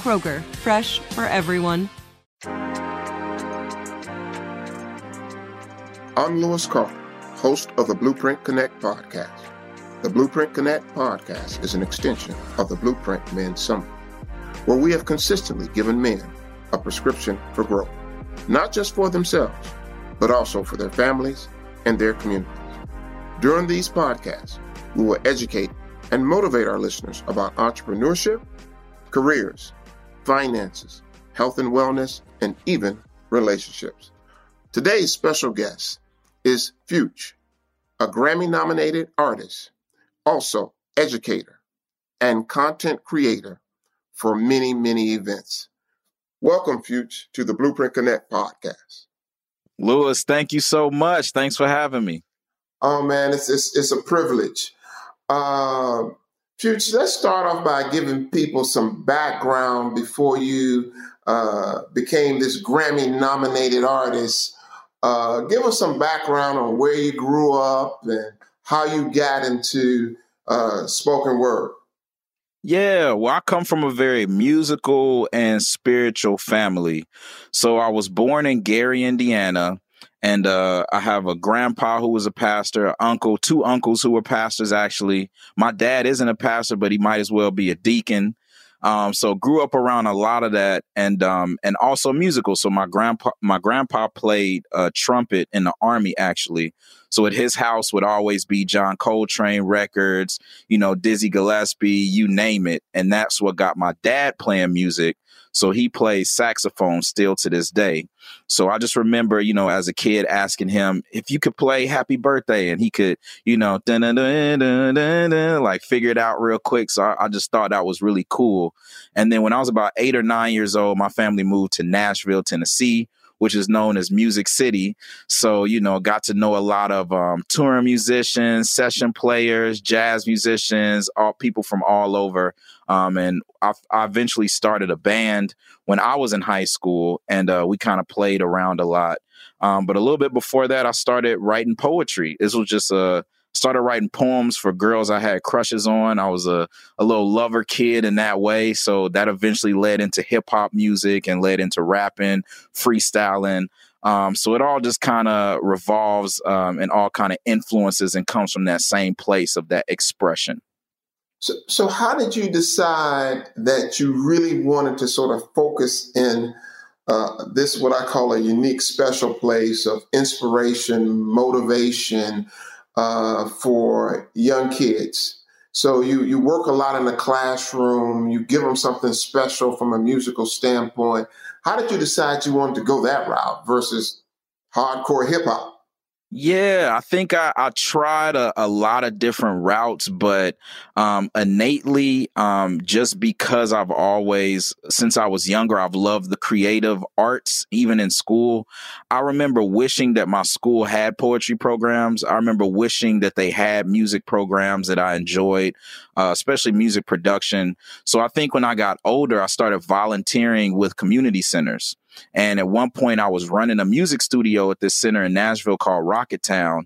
Kroger, fresh for everyone. I'm Louis Carr, host of the Blueprint Connect podcast. The Blueprint Connect podcast is an extension of the Blueprint Men Summit, where we have consistently given men a prescription for growth, not just for themselves, but also for their families and their communities. During these podcasts, we will educate and motivate our listeners about entrepreneurship, careers, finances, health and wellness, and even relationships. Today's special guest is FYÜTCH, a Grammy nominated artist, also educator and content creator for many, many events. Welcome, FYÜTCH, to the Blueprint Connect podcast. Louis, thank you so much. Thanks for having me. Oh man, it's it's, it's a privilege. Uh, FYÜTCH, let's start off by giving people some background before you uh, became this Grammy nominated artist. Uh, give us some background on where you grew up and how you got into uh, spoken word. Yeah, well, I come from a very musical and spiritual family. So I was born in Gary, Indiana. And uh, I have a grandpa who was a pastor, uncle, two uncles who were pastors, actually. My dad isn't a pastor, but he might as well be a deacon. Um, so grew up around a lot of that and um, and also musical. So my grandpa my grandpa played uh, trumpet in the army actually. So at his house would always be John Coltrane records, you know, Dizzy Gillespie, you name it. And that's what got my dad playing music. So he plays saxophone still to this day. So I just remember, you know, as a kid asking him if you could play Happy Birthday and he could, you know, like figure it out real quick. So I, I just thought that was really cool. And then when I was about eight or nine years old, my family moved to Nashville, Tennessee which is known as Music City. So, you know, got to know a lot of um, touring musicians, session players, jazz musicians, all people from all over. Um, and I, I, eventually started a band when I was in high school, and uh, we kind of played around a lot. Um, but a little bit before that, I started writing poetry. This was just a started writing poems for girls I had crushes on. I was a, a little lover kid in that way. So that eventually led into hip hop music and led into rapping, freestyling. Um, so it all just kind of revolves um, and all kind of influences and comes from that same place of that expression. So, so how did you decide that you really wanted to sort of focus in uh, this, what I call a unique special place of inspiration, motivation, uh, for young kids So you you work a lot in the classroom. You give them something special from a musical standpoint. How did you decide you wanted to go that route versus hardcore hip hop? Yeah, I think I, I tried a, a, lot of different routes, but um, innately, um, just because I've always, since I was younger, I've loved the creative arts, even in school. I remember wishing that my school had poetry programs. I remember wishing that they had music programs that I enjoyed, uh, especially music production. So I think when I got older, I started volunteering with community centers. And at one point, I was running a music studio at this center in Nashville called Rocketown.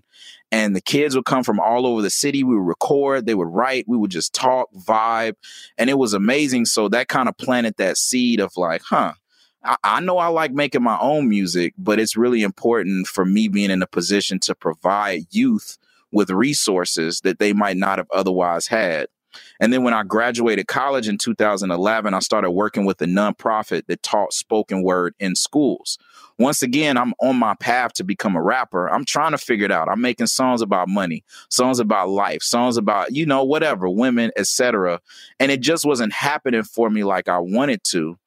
And the kids would come from all over the city. We would record, they would write, we would just talk, vibe. And it was amazing. So that kind of planted that seed of like, huh, I, I know I like making my own music, but it's really important for me being in a position to provide youth with resources that they might not have otherwise had. And then when I graduated college in 2011, I started working with a nonprofit that taught spoken word in schools. Once again, I'm on my path to become a rapper. I'm trying to figure it out. I'm making songs about money, songs about life, songs about, you know, whatever, women, etc. And it just wasn't happening for me like I wanted to.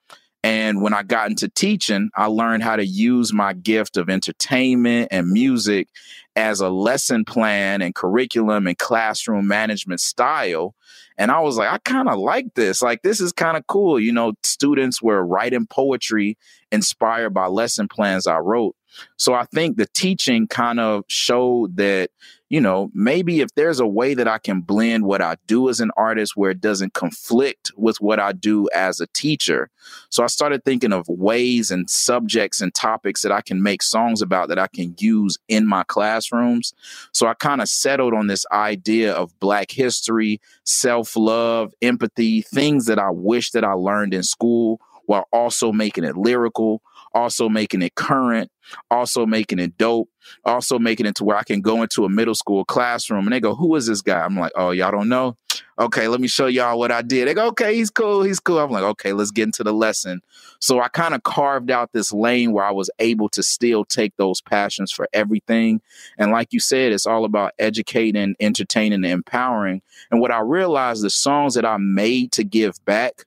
And when I got into teaching, I learned how to use my gift of entertainment and music as a lesson plan and curriculum and classroom management style. And I was like, I kind of like this. Like, this is kind of cool. You know, students were writing poetry inspired by lesson plans I wrote. So I think the teaching kind of showed that you know, maybe if there's a way that I can blend what I do as an artist where it doesn't conflict with what I do as a teacher. So I started thinking of ways and subjects and topics that I can make songs about that I can use in my classrooms. So I kind of settled on this idea of Black history, self love, empathy, things that I wish that I learned in school while also making it lyrical, also making it current, also making it dope, also making it to where I can go into a middle school classroom and they go, Who is this guy? I'm like, Oh, y'all don't know? Okay, let me show y'all what I did. They go, Okay, he's cool, he's cool. I'm like, Okay, let's get into the lesson. So I kind of carved out this lane where I was able to still take those passions for everything. And like you said, it's all about educating, entertaining, and empowering. And what I realized the songs that I made to give back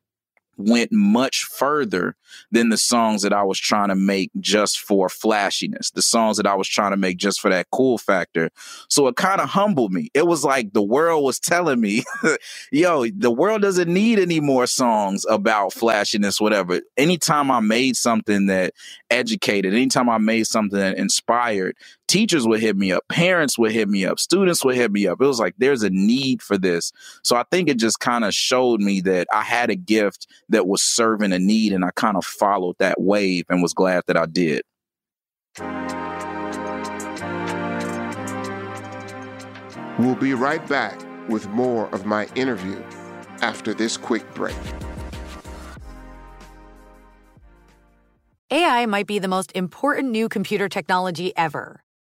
went much further than the songs that I was trying to make just for flashiness, the songs that I was trying to make just for that cool factor. So it kind of humbled me. It was like the world was telling me, yo, the world doesn't need any more songs about flashiness, whatever. Anytime I made something that educated, anytime I made something that inspired, teachers would hit me up, parents would hit me up, students would hit me up. It was like there's a need for this. So I think it just kind of showed me that I had a gift that was serving a need and I kind of followed that wave and was glad that I did. We'll be right back with more of my interview after this quick break. AI might be the most important new computer technology ever.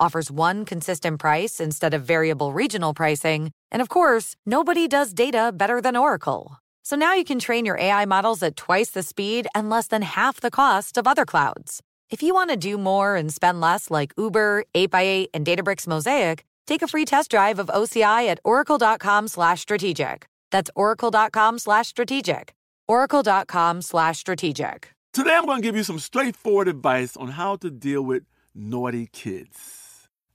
offers one consistent price instead of variable regional pricing, and of course, nobody does data better than Oracle. So now you can train your AI models at twice the speed and less than half the cost of other clouds. If you want to do more and spend less like Uber, 8x8, and Databricks Mosaic, take a free test drive of OCI at oracle.com slash strategic. That's oracle.com slash strategic. oracle.com slash strategic. Today I'm going to give you some straightforward advice on how to deal with naughty kids.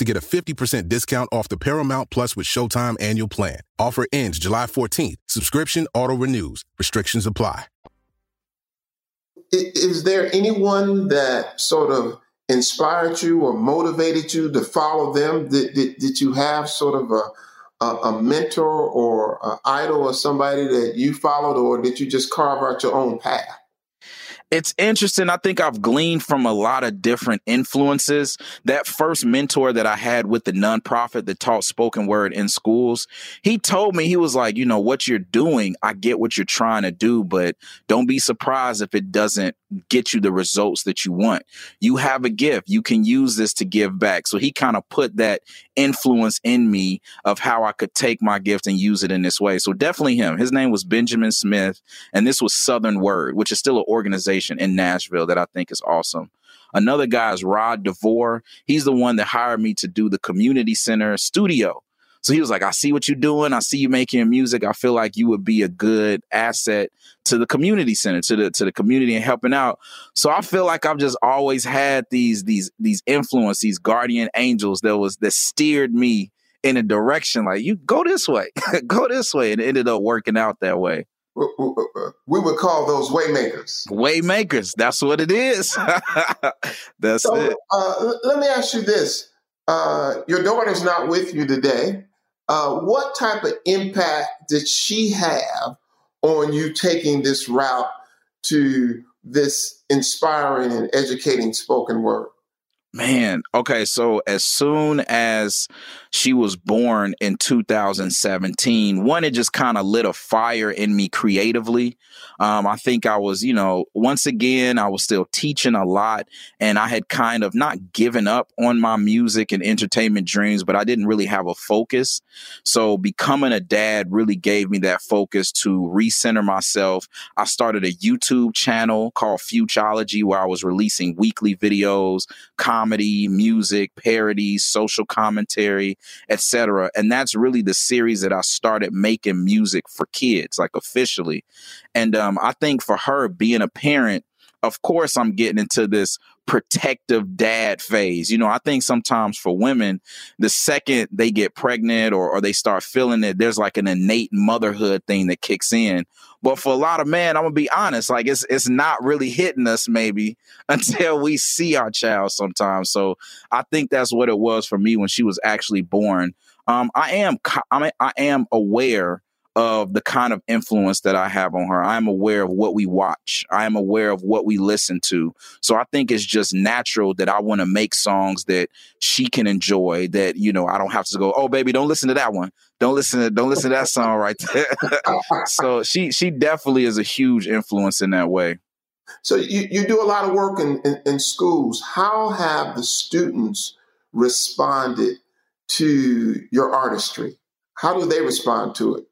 to get a 50% discount off the Paramount Plus with Showtime annual plan. Offer ends July 14th. Subscription auto-renews. Restrictions apply. Is there anyone that sort of inspired you or motivated you to follow them? Did, did, did you have sort of a, a, a mentor or idol or somebody that you followed, or did you just carve out your own path? It's interesting. I think I've gleaned from a lot of different influences. That first mentor that I had with the nonprofit that taught spoken word in schools, he told me, he was like, you know, what you're doing, I get what you're trying to do, but don't be surprised if it doesn't get you the results that you want. You have a gift. You can use this to give back. So he kind of put that influence in me of how I could take my gift and use it in this way. So definitely him. His name was Benjamin Smith, and this was Southern Word, which is still an organization in Nashville that I think is awesome. Another guy is Rod DeVore. He's the one that hired me to do the community center studio. So he was like, I see what you're doing. I see you making music. I feel like you would be a good asset to the community center, to the to the community and helping out. So I feel like I've just always had these these these influence, these guardian angels that was that steered me in a direction like you go this way, go this way, and it ended up working out that way we would call those waymakers. Waymakers, that's what it is. that's so, it. Uh, let me ask you this: uh, Your daughter's not with you today. Uh, what type of impact did she have on you taking this route to this inspiring and educating spoken word? Man, okay, so as soon as she was born in 2017, one, it just kind of lit a fire in me creatively. Um, I think I was, you know, once again, I was still teaching a lot and I had kind of not given up on my music and entertainment dreams, but I didn't really have a focus. So becoming a dad really gave me that focus to recenter myself. I started a YouTube channel called Futurology where I was releasing weekly videos, comedy, music, parodies, social commentary, etc. And that's really the series that I started making music for kids, like officially. And um, I think for her being a parent, of course, I'm getting into this protective dad phase. You know, I think sometimes for women, the second they get pregnant or, or they start feeling it, there's like an innate motherhood thing that kicks in. But for a lot of men, I'm gonna be honest, like it's it's not really hitting us maybe until we see our child sometimes. So I think that's what it was for me when she was actually born. Um, I am I am aware of the kind of influence that I have on her. I am aware of what we watch. I am aware of what we listen to. So I think it's just natural that I want to make songs that she can enjoy that, you know, I don't have to go, "Oh baby, don't listen to that one. Don't listen to don't listen to that song right there." so she she definitely is a huge influence in that way. So you, you do a lot of work in, in, in schools. How have the students responded to your artistry? How do they respond to it?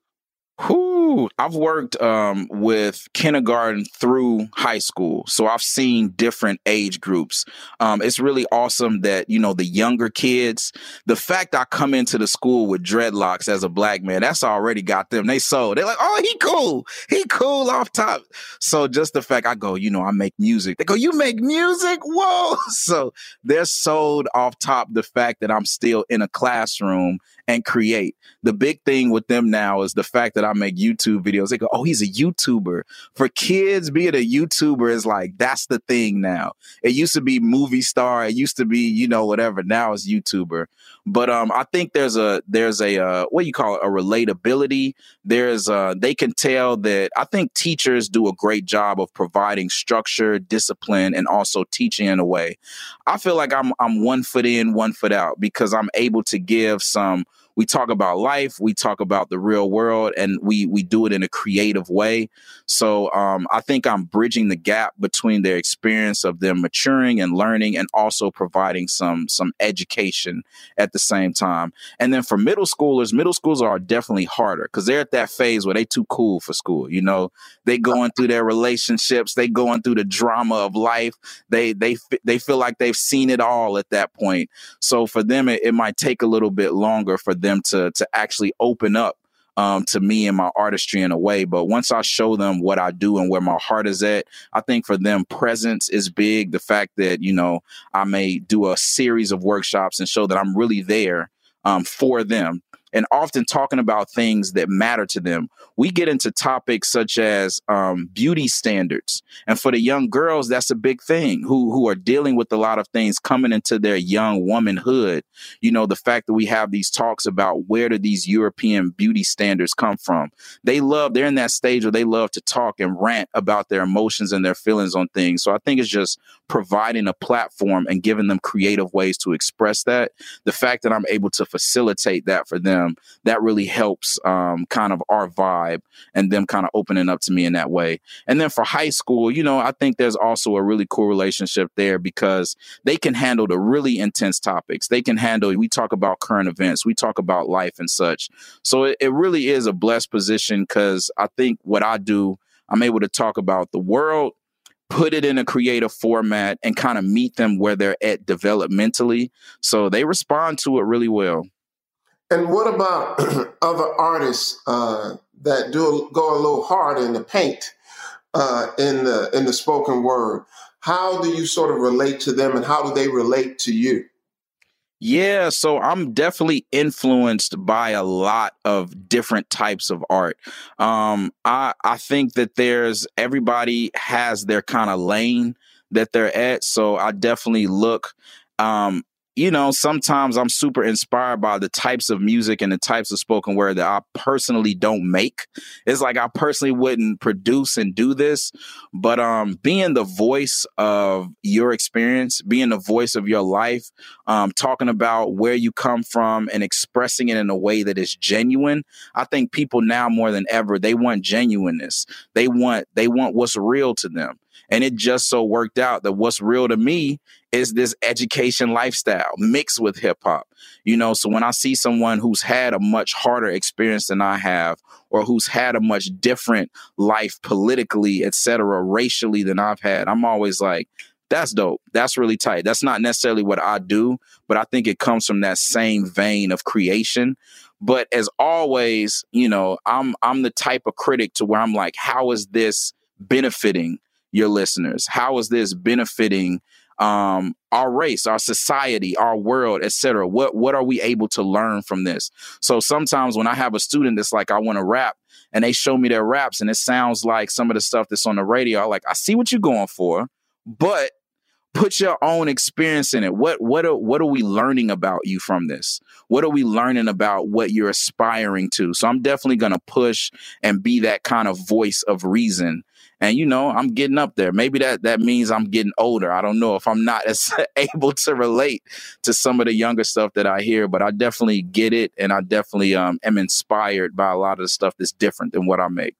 Who I've worked um, with kindergarten through high school, so I've seen different age groups. Um, it's really awesome that you know the younger kids. The fact I come into the school with dreadlocks as a black man, that's already got them. They sold. They're like, oh, he cool, he cool off top. So just the fact I go, you know, I make music. They go, you make music? Whoa! So they're sold off top. The fact that I'm still in a classroom and create. The big thing with them now is the fact that I make YouTube videos. They go, oh, he's a YouTuber. For kids, being a YouTuber is like, that's the thing now. It used to be movie star. It used to be, you know, whatever. Now it's YouTuber. But um, I think there's a, there's a, uh, what do you call it? A relatability. There's, uh, they can tell that I think teachers do a great job of providing structure, discipline, and also teaching in a way. I feel like I'm, I'm one foot in, one foot out because I'm able to give some we talk about life, we talk about the real world, and we we do it in a creative way. So um, I think I'm bridging the gap between their experience of them maturing and learning, and also providing some some education at the same time. And then for middle schoolers, middle schools are definitely harder because they're at that phase where they too cool for school. You know, they going through their relationships, they going through the drama of life. They they they feel like they've seen it all at that point. So for them, it, it might take a little bit longer for them to to actually open up um, to me and my artistry in a way. But once I show them what I do and where my heart is at, I think for them, presence is big. The fact that, you know, I may do a series of workshops and show that I'm really there um, for them and often talking about things that matter to them. We get into topics such as um, beauty standards, and for the young girls, that's a big thing. Who who are dealing with a lot of things coming into their young womanhood. You know, the fact that we have these talks about where do these European beauty standards come from? They love. They're in that stage where they love to talk and rant about their emotions and their feelings on things. So I think it's just providing a platform and giving them creative ways to express that. The fact that I'm able to facilitate that for them, that really helps um, kind of our vibe and them kind of opening up to me in that way. And then for high school, you know, I think there's also a really cool relationship there because they can handle the really intense topics. They can handle, we talk about current events, we talk about life and such. So it, it really is a blessed position because I think what I do, I'm able to talk about the world put it in a creative format and kind of meet them where they're at developmentally. So they respond to it really well. And what about other artists uh, that do go a little hard in the paint uh, in the in the spoken word? How do you sort of relate to them, and how do they relate to you? Yeah, so I'm definitely influenced by a lot of different types of art. Um, I I think that there's everybody has their kind of lane that they're at. So I definitely look um, you know, sometimes I'm super inspired by the types of music and the types of spoken word that I personally don't make. It's like I personally wouldn't produce and do this, but um, being the voice of your experience, being the voice of your life, um, talking about where you come from and expressing it in a way that is genuine. I think people now more than ever they want genuineness. They want they want what's real to them. And it just so worked out that what's real to me is this education lifestyle mixed with hip hop. You know, so when I see someone who's had a much harder experience than I have, or who's had a much different life politically, et cetera, racially than I've had, I'm always like, that's dope. That's really tight. That's not necessarily what I do, but I think it comes from that same vein of creation. But as always, you know, I'm I'm the type of critic to where I'm like, how is this benefiting your listeners? How is this benefiting um, our race, our society, our world, etc. What what are we able to learn from this? So sometimes when I have a student that's like, I want to rap, and they show me their raps, and it sounds like some of the stuff that's on the radio. I like, I see what you're going for, but put your own experience in it. What what are what are we learning about you from this? What are we learning about what you're aspiring to? So I'm definitely gonna push and be that kind of voice of reason and you know i'm getting up there maybe that that means i'm getting older i don't know if i'm not as able to relate to some of the younger stuff that i hear but i definitely get it and i definitely um, am inspired by a lot of the stuff that's different than what i make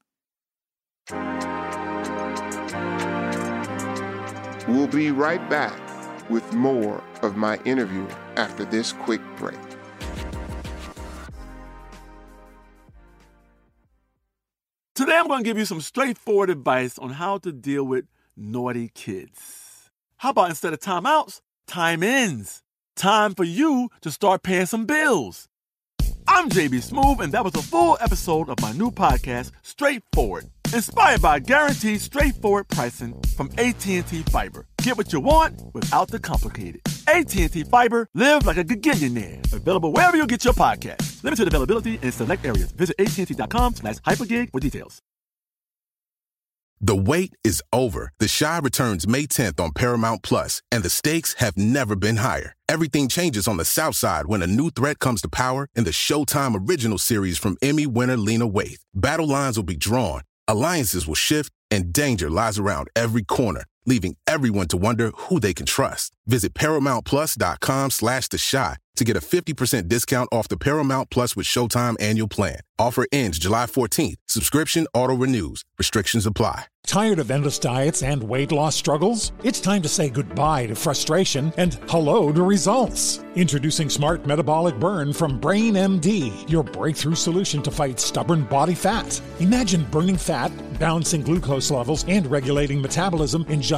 we'll be right back with more of my interview after this quick break Today, I'm going to give you some straightforward advice on how to deal with naughty kids. How about instead of timeouts, time ins? Time for you to start paying some bills. I'm JB Smoove, and that was a full episode of my new podcast, Straightforward, inspired by guaranteed straightforward pricing from AT&T Fiber. Get what you want without the complicated. AT&T Fiber, live like a gigillionaire. Available wherever you get your podcast. Limited availability in select areas. Visit AT&T.com slash hypergig for details. The wait is over. The Chi returns May 10th on Paramount Plus, and the stakes have never been higher. Everything changes on the South Side when a new threat comes to power in the Showtime original series from Emmy winner Lena Waithe. Battle lines will be drawn, alliances will shift, and danger lies around every corner. Leaving everyone to wonder who they can trust. Visit ParamountPlus.com slash The Chi to get a 50% discount off the Paramount Plus with Showtime annual plan. Offer ends July 14th. Subscription auto-renews. Restrictions apply. Tired of endless diets and weight loss struggles? It's time to say goodbye to frustration and hello to results. Introducing Smart Metabolic Burn from Brain MD, your breakthrough solution to fight stubborn body fat. Imagine burning fat, balancing glucose levels, and regulating metabolism in just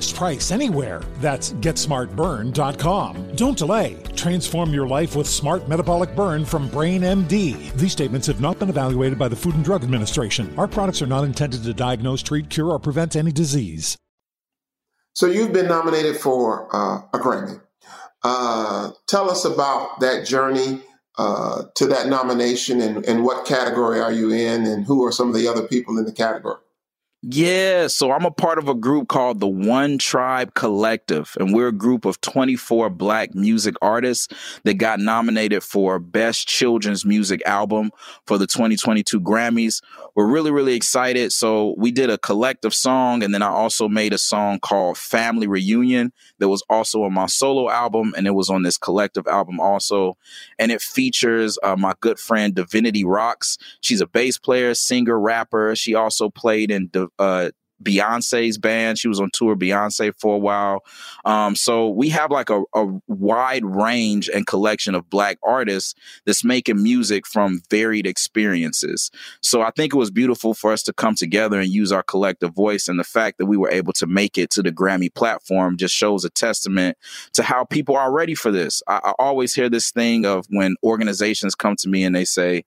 price anywhere. That's GetSmartBurn.com. Don't delay. Transform your life with Smart Metabolic Burn from Brain MD. These statements have not been evaluated by the Food and Drug Administration. Our products are not intended to diagnose, treat, cure, or prevent any disease. So you've been nominated for uh, a Grammy. Uh, tell us about that journey uh, to that nomination and, and what category are you in and who are some of the other people in the category? Yeah, so I'm a part of a group called the One Tribe Collective, and we're a group of 24 black music artists that got nominated for Best Children's Music Album for the 2022 Grammys. We're really, really excited. So we did a collective song, and then I also made a song called Family Reunion that was also on my solo album, and it was on this collective album also. And it features uh, my good friend Divinity Roxx. She's a bass player, singer, rapper. She also played in uh, Beyonce's band. She was on tour Beyonce for a while. Um, so we have like a, a, wide range and collection of black artists that's making music from varied experiences. So I think it was beautiful for us to come together and use our collective voice. And the fact that we were able to make it to the Grammy platform just shows a testament to how people are ready for this. I, I always hear this thing of when organizations come to me and they say,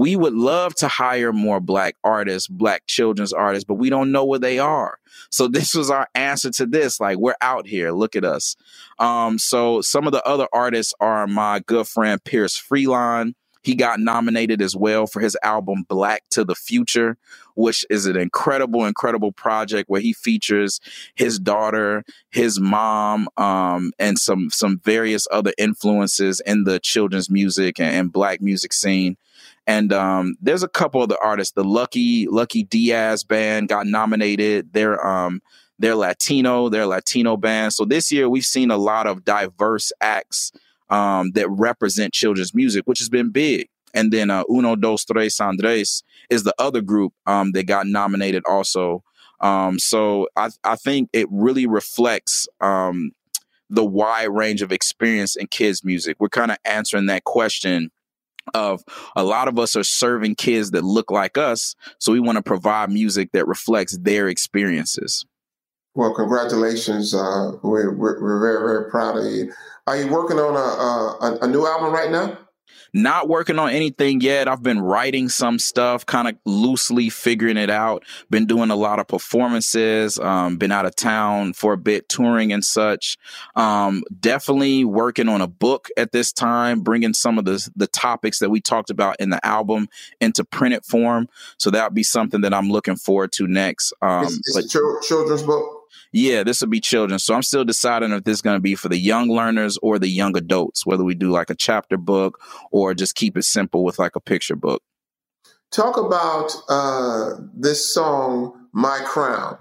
we would love to hire more black artists, black children's artists, but we don't know where they are. So this was our answer to this. Like we're out here. Look at us. Um, so some of the other artists are my good friend Pierce Freelon. He got nominated as well for his album Black to the Future, which is an incredible, incredible project where he features his daughter, his mom, um, and some some various other influences in the children's music and, and black music scene. And um, there's a couple of the artists. The Lucky Lucky Diaz band got nominated. They're um, they're Latino. They're Latino band. So this year we've seen a lot of diverse acts um, that represent children's music, which has been big. And then uh, Uno Dos Tres Andres is the other group um, that got nominated also. Um, so I, I think it really reflects um, the wide range of experience in kids' music. We're kind of answering that question of a lot of us are serving kids that look like us so we want to provide music that reflects their experiences. Well congratulations uh, we're, we're, very very proud of you. Are you working on a, a, a new album right now not working on anything yet. I've been writing some stuff, kind of loosely figuring it out. Been doing a lot of performances. Um, been out of town for a bit, touring and such. Um, definitely working on a book at this time, bringing some of the the topics that we talked about in the album into printed form. So that would be something that I'm looking forward to next. Um, it's, it's but, a children's book yeah, this will be children. So I'm still deciding if this is going to be for the young learners or the young adults, whether we do like a chapter book or just keep it simple with like a picture book. Talk about uh, this song, My Crown.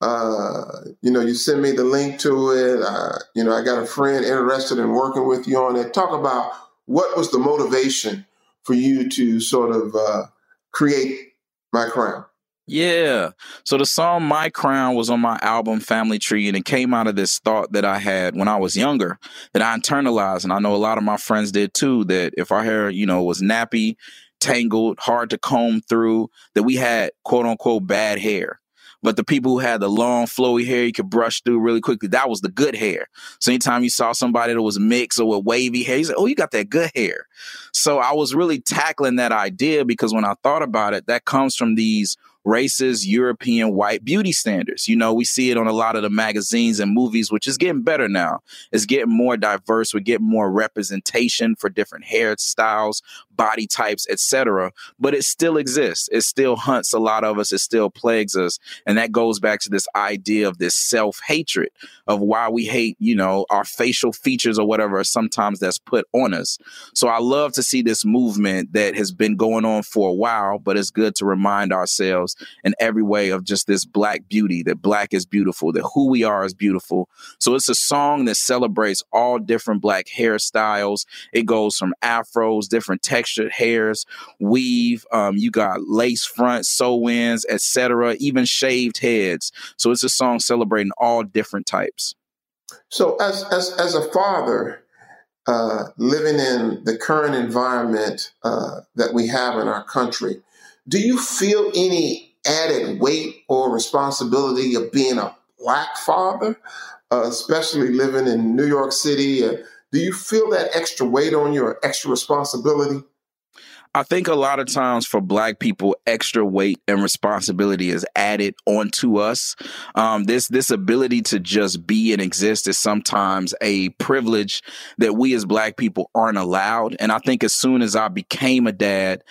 Uh, you know, you send me the link to it. Uh, you know, I got a friend interested in working with you on it. Talk about what was the motivation for you to sort of uh, create My Crown? Yeah. So the song My Crown was on my album Family Tree, and it came out of this thought that I had when I was younger that I internalized. And I know a lot of my friends did too, that if our hair, you know, was nappy, tangled, hard to comb through, that we had quote unquote bad hair. But the people who had the long, flowy hair you could brush through really quickly, that was the good hair. So anytime you saw somebody that was mixed or with wavy hair, you said, Oh, you got that good hair. So I was really tackling that idea because when I thought about it, that comes from these racist European white beauty standards. You know, we see it on a lot of the magazines and movies, which is getting better now. It's getting more diverse. We're getting more representation for different hairstyles, body types, etc. But it still exists. It still hunts a lot of us. It still plagues us. And that goes back to this idea of this self hatred of why we hate, you know, our facial features or whatever sometimes that's put on us. So I love to see this movement that has been going on for a while, but it's good to remind ourselves in every way of just this black beauty, that black is beautiful, that who we are is beautiful. So it's a song that celebrates all different black hairstyles. It goes from afros, different textured hairs, weave, um, you got lace front, sew-ins, etc., even shaved heads. So it's a song celebrating all different types. So as as as a father, uh, living in the current environment uh, that we have in our country, do you feel any added weight or responsibility of being a black father, uh, especially living in New York City? Uh, do you feel that extra weight on you or extra responsibility? I think a lot of times for Black people, extra weight and responsibility is added onto us. Um, this this ability to just be and exist is sometimes a privilege that we as Black people aren't allowed. And I think as soon as I became a dad,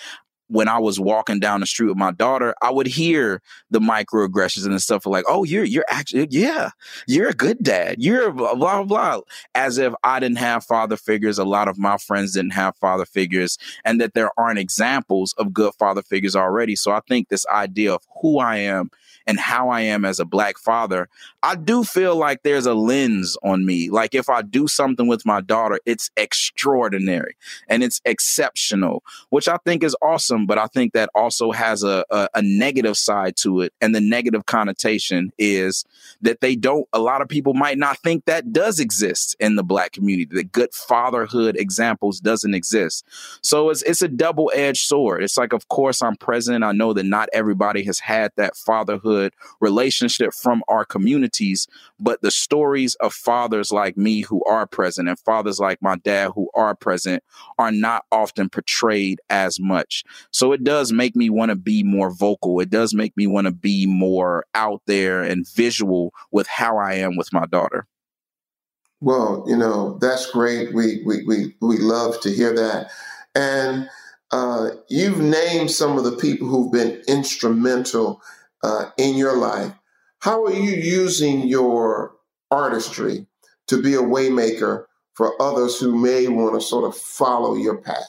when I was walking down the street with my daughter, I would hear the microaggressions and stuff like, "Oh, you're you're actually yeah, you're a good dad. You're blah blah blah," as if I didn't have father figures. A lot of my friends didn't have father figures, and that there aren't examples of good father figures already. So I think this idea of who I am and how I am as a black father, I do feel like there's a lens on me. Like if I do something with my daughter, it's extraordinary and it's exceptional, which I think is awesome. But I think that also has a, a, a negative side to it. And the negative connotation is that they don't, a lot of people might not think that does exist in the black community. that good fatherhood examples doesn't exist. So it's, it's a double edged sword. It's like, of course, I'm present. I know that not everybody has had that fatherhood relationship from our communities, but the stories of fathers like me who are present and fathers like my dad who are present are not often portrayed as much. So it does make me want to be more vocal. It does make me want to be more out there and visual with how I am with my daughter. Well, you know, that's great. We we we we love to hear that. And uh, you've named some of the people who've been instrumental uh, in your life. How are you using your artistry to be a waymaker for others who may want to sort of follow your path?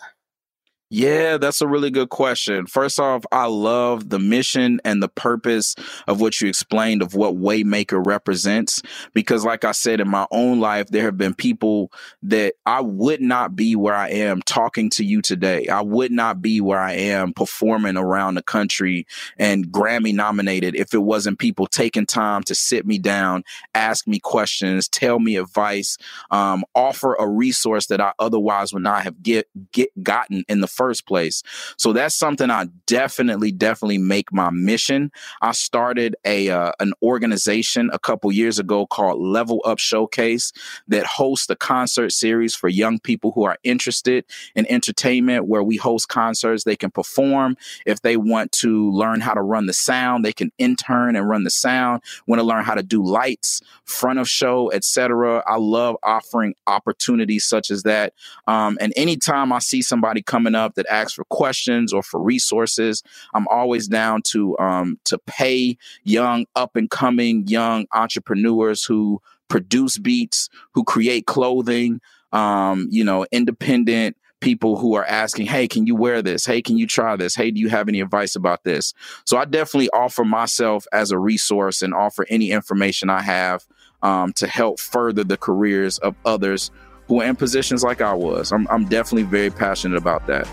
Yeah, that's a really good question. First off, I love the mission and the purpose of what you explained of what Waymaker represents. Because, like I said, in my own life, there have been people that I would not be where I am talking to you today. I would not be where I am performing around the country and Grammy nominated if it wasn't people taking time to sit me down, ask me questions, tell me advice, um, offer a resource that I otherwise would not have get, get gotten in the first place. So that's something I definitely, definitely make my mission. I started a uh, an organization a couple years ago called Level Up Showcase that hosts a concert series for young people who are interested in entertainment, where we host concerts. They can perform if they want to learn how to run the sound. They can intern and run the sound. Want to learn how to do lights, front of show, etc. I love offering opportunities such as that. Um, and anytime I see somebody coming up up that asks for questions or for resources. I'm always down to um, to pay young up and coming young entrepreneurs who produce beats, who create clothing, um, you know, independent people who are asking, Hey, can you wear this? Hey, can you try this? Hey, do you have any advice about this? So I definitely offer myself as a resource and offer any information I have um, to help further the careers of others who are in positions like I was. I'm, I'm definitely very passionate about that.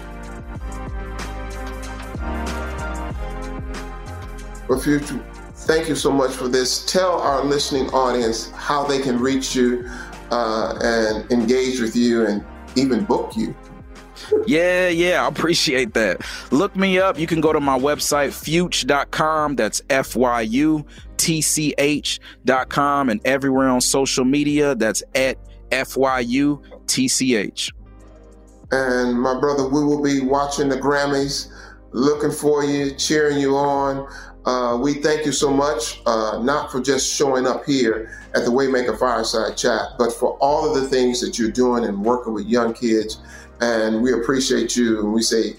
Well, FYÜTCH, thank you so much for this. Tell our listening audience how they can reach you uh, and engage with you and even book you. yeah, yeah, I appreciate that. Look me up. You can go to my website, fyutch.com. That's F Y U T C H.com. And everywhere on social media, that's at F Y U T C H. And my brother, we will be watching the Grammys, looking for you, cheering you on. uh, we thank you so much, uh, not for just showing up here at the Waymaker Fireside Chat, but for all of the things that you're doing and working with young kids. And we appreciate you. And we say,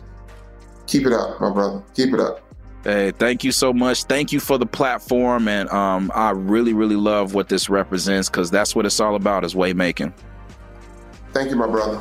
keep it up, my brother. Keep it up. Hey, thank you so much. Thank you for the platform. And um, I really, really love what this represents because that's what it's all about is waymaking. Thank you, my brother.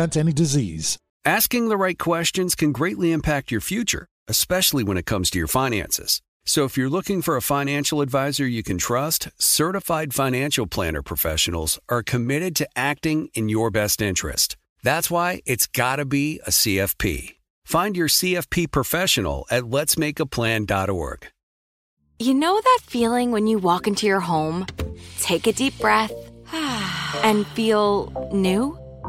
prevent any disease. Asking the right questions can greatly impact your future, especially when it comes to your finances. So if you're looking for a financial advisor you can trust, certified financial planner professionals are committed to acting in your best interest. That's why it's got to be a CFP. Find your CFP professional at letsmakeaplan.org. You know that feeling when you walk into your home, take a deep breath, and feel new?